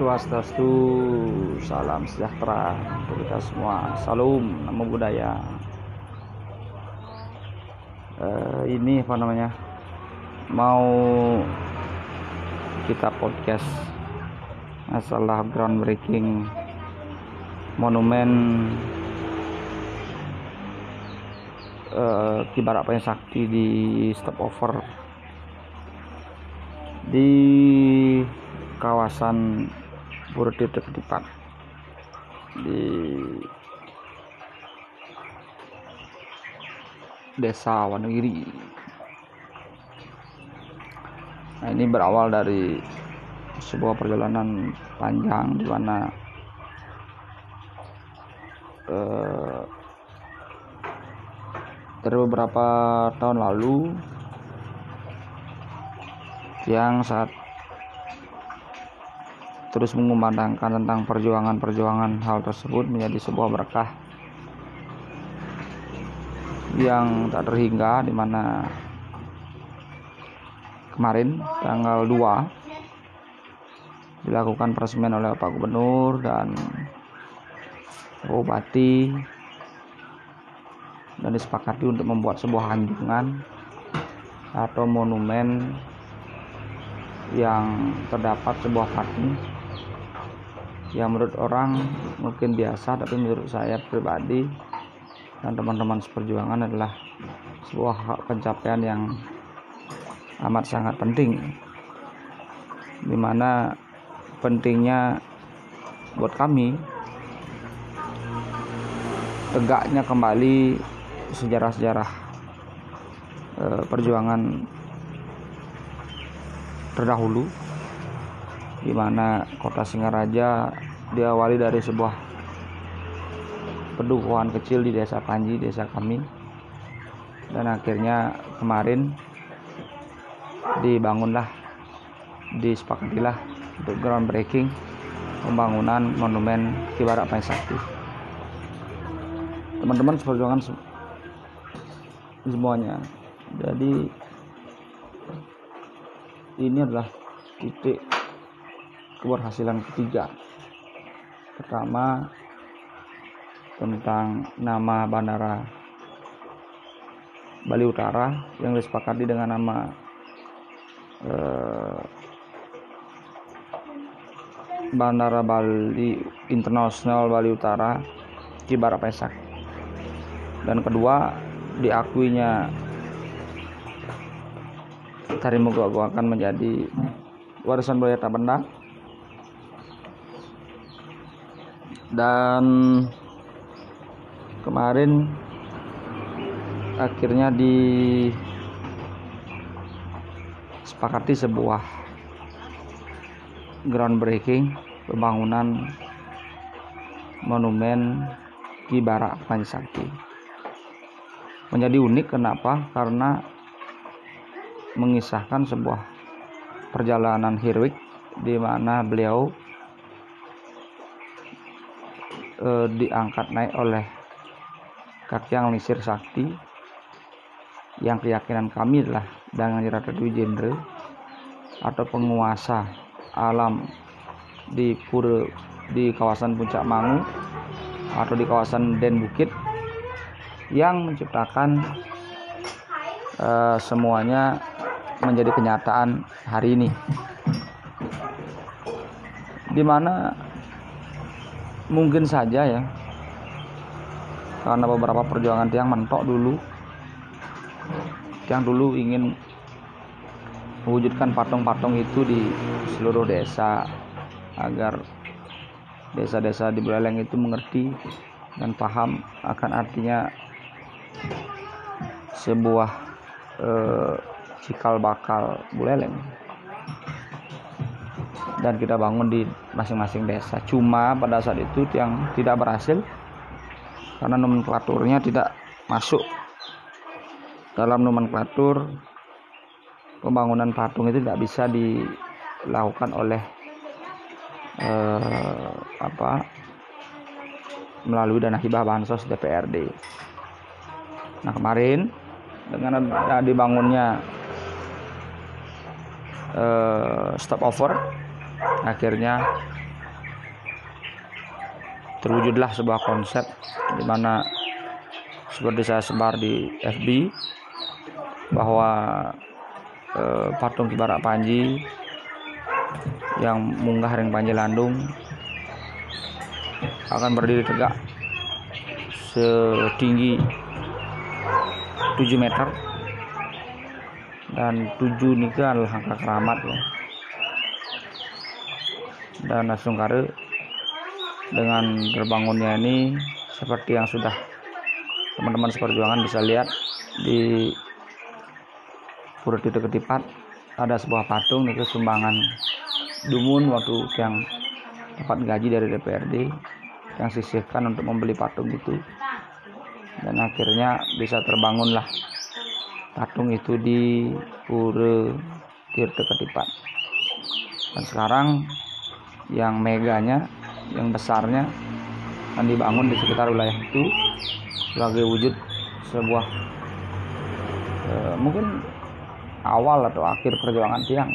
Swastiastu, salam sejahtera untuk kita semua. Salam, nama budaya. Uh, ini apa namanya? Mau kita podcast masalah groundbreaking monumen uh, Kibarak Sakti di stopover di kawasan Purworejo Dipak di Desa Wonogiri. Nah, ini berawal dari sebuah perjalanan panjang di mana eh, beberapa tahun lalu yang saat terus mengumandangkan tentang perjuangan-perjuangan hal tersebut menjadi sebuah berkah yang tak terhingga di mana kemarin tanggal 2 dilakukan peresmian oleh Pak Gubernur dan Bupati dan disepakati untuk membuat sebuah anjungan atau monumen yang terdapat sebuah patung yang menurut orang mungkin biasa tapi menurut saya pribadi dan teman-teman seperjuangan adalah sebuah pencapaian yang amat sangat penting. Di mana pentingnya buat kami tegaknya kembali sejarah-sejarah e, perjuangan terdahulu di mana kota Singaraja diawali dari sebuah pedukuhan kecil di desa Panji, desa kami. Dan akhirnya kemarin dibangunlah, disepakatilah untuk groundbreaking pembangunan monumen Kibarak Sakti. Teman-teman seperjuangan semuanya. Jadi ini adalah titik keberhasilan ketiga. Pertama tentang nama bandara Bali Utara yang disepakati dengan nama eh, Bandara Bali Internasional Bali Utara Kibar Pesak dan kedua diakuinya Tarimugo akan menjadi warisan budaya tak benda dan kemarin akhirnya disepakati sebuah groundbreaking pembangunan monumen Ki Barak Pancasakti. Menjadi unik kenapa? Karena mengisahkan sebuah perjalanan heroik di mana beliau eh, diangkat naik oleh Kakyang Lisir Sakti yang keyakinan kami adalah dengan Ratu Dwi Jendre atau penguasa alam di pura di kawasan Puncak Mangu atau di kawasan Den Bukit yang menciptakan uh, semuanya menjadi kenyataan hari ini. Di mana mungkin saja ya. Karena beberapa perjuangan tiang mentok dulu. Yang dulu ingin mewujudkan patung-patung itu di seluruh desa agar desa-desa di Buleleng itu mengerti dan paham akan artinya sebuah eh, cikal bakal Buleleng dan kita bangun di masing-masing desa. Cuma pada saat itu yang tidak berhasil karena nomenklaturnya tidak masuk dalam nomenklatur pembangunan patung itu tidak bisa dilakukan oleh eh, apa melalui dana hibah bansos DPRD. Nah kemarin dengan dibangunnya eh, stop over akhirnya terwujudlah sebuah konsep di mana seperti saya sebar di FB bahwa eh, patung Kibarak Panji yang munggah ring Panji Landung akan berdiri tegak setinggi 7 meter dan 7 nikah adalah angka keramat ya. Dan Nasungkare dengan terbangunnya ini seperti yang sudah teman-teman seperjuangan bisa lihat di Pura Titik Ketipat ada sebuah patung itu sumbangan Dumun waktu yang dapat gaji dari DPRD yang sisihkan untuk membeli patung itu. Dan akhirnya bisa terbangunlah patung itu di Pura Tirta Ketipat. Dan sekarang yang meganya yang besarnya akan dibangun di sekitar wilayah itu sebagai wujud sebuah e, mungkin awal atau akhir perjuangan tiang.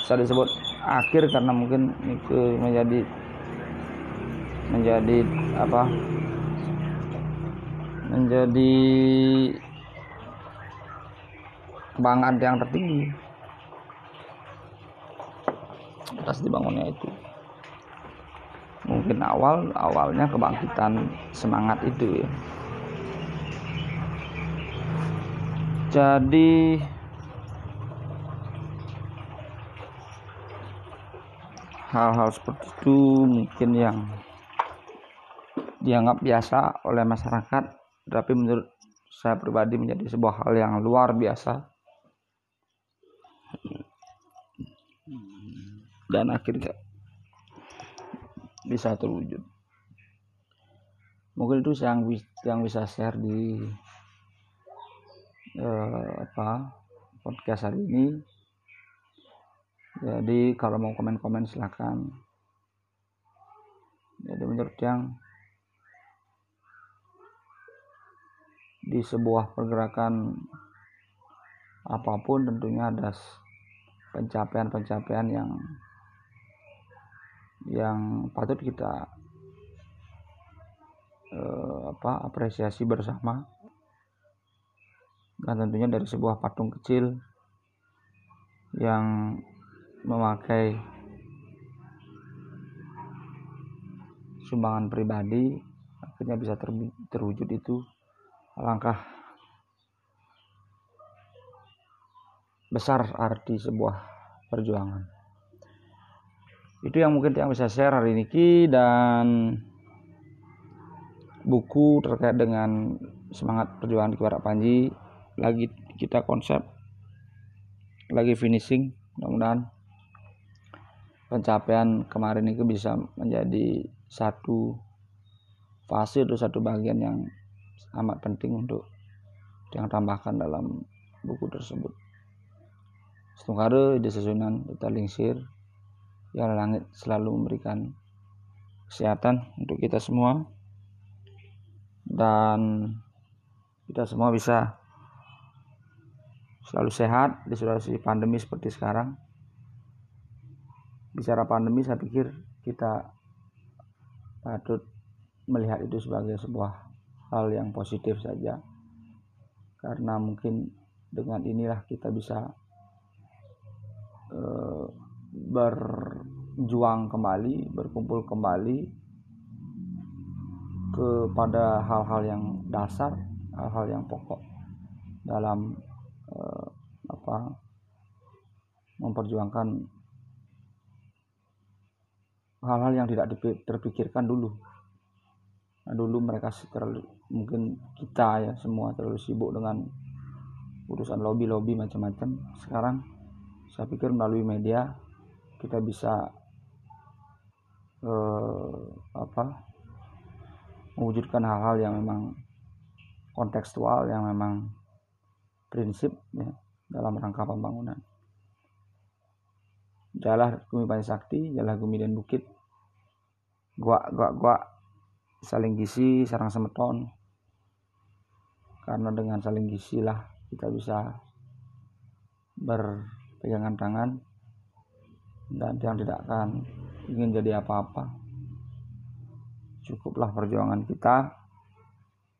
Bisa disebut akhir karena mungkin itu menjadi menjadi apa? Menjadi kebanggaan yang tertinggi atas dibangunnya itu. Mungkin awal awalnya kebangkitan semangat itu ya. Jadi hal-hal seperti itu mungkin yang dianggap biasa oleh masyarakat tapi menurut saya pribadi menjadi sebuah hal yang luar biasa dan akhirnya bisa terwujud. Mungkin itu yang yang bisa share di uh, apa podcast hari ini. Jadi kalau mau komen-komen silahkan jadi menurut yang di sebuah pergerakan apa pun tentunya ada pencapaian-pencapaian yang yang patut kita eh, apa apresiasi bersama. Dan tentunya dari sebuah patung kecil yang memakai sumbangan pribadi akhirnya bisa ter, terwujud itu langkah besar arti sebuah perjuangan itu yang mungkin yang bisa share hari ini. Dan buku terkait dengan semangat perjuangan di Barak Panji. Lagi kita konsep lagi finishing mudah-mudahan pencapaian kemarin itu bisa menjadi satu fase atau satu bagian yang amat penting untuk yang tambahkan dalam buku tersebut. Setungkare di susunan kita lingsir ya langit selalu memberikan kesehatan untuk kita semua. Dan kita semua bisa selalu sehat di situasi pandemi seperti sekarang. Bicara pandemi saya pikir kita patut melihat itu sebagai sebuah hal yang positif saja. Karena mungkin dengan inilah kita bisa uh, berjuang kembali berkumpul kembali kepada hal-hal yang dasar hal-hal yang pokok dalam uh, apa memperjuangkan hal-hal yang tidak terpikirkan dulu. Nah, dulu mereka terlalu mungkin kita ya semua terlalu sibuk dengan urusan lobby-lobby macam-macam. Sekarang saya pikir melalui media kita bisa eh, apa mewujudkan hal-hal yang memang kontekstual yang memang prinsip ya, dalam rangka pembangunan. Jalah Gumi Sakti, Jalah Gumi dan Bukit, gua gua gua saling gisi, sarang semeton. Karena dengan saling gisi lah kita bisa berpegangan tangan dan yang tidak akan ingin jadi apa-apa. Cukuplah perjuangan kita.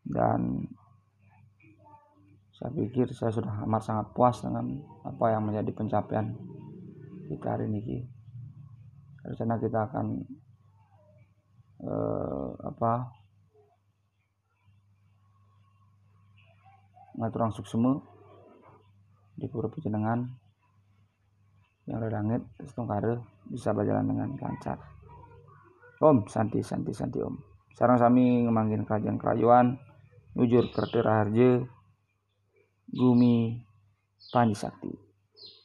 Dan saya pikir saya sudah amat sangat puas dengan apa yang menjadi pencapaian kita hari ini rencana kita akan eh, apa ngatur orang suksema di pura pejenengan yang langit setungkare bisa berjalan dengan lancar. Om santi santi santi Om. Sekarang kami ngemangin kerajaan kerajaan ujur kertera harje Gumi Panji Sakti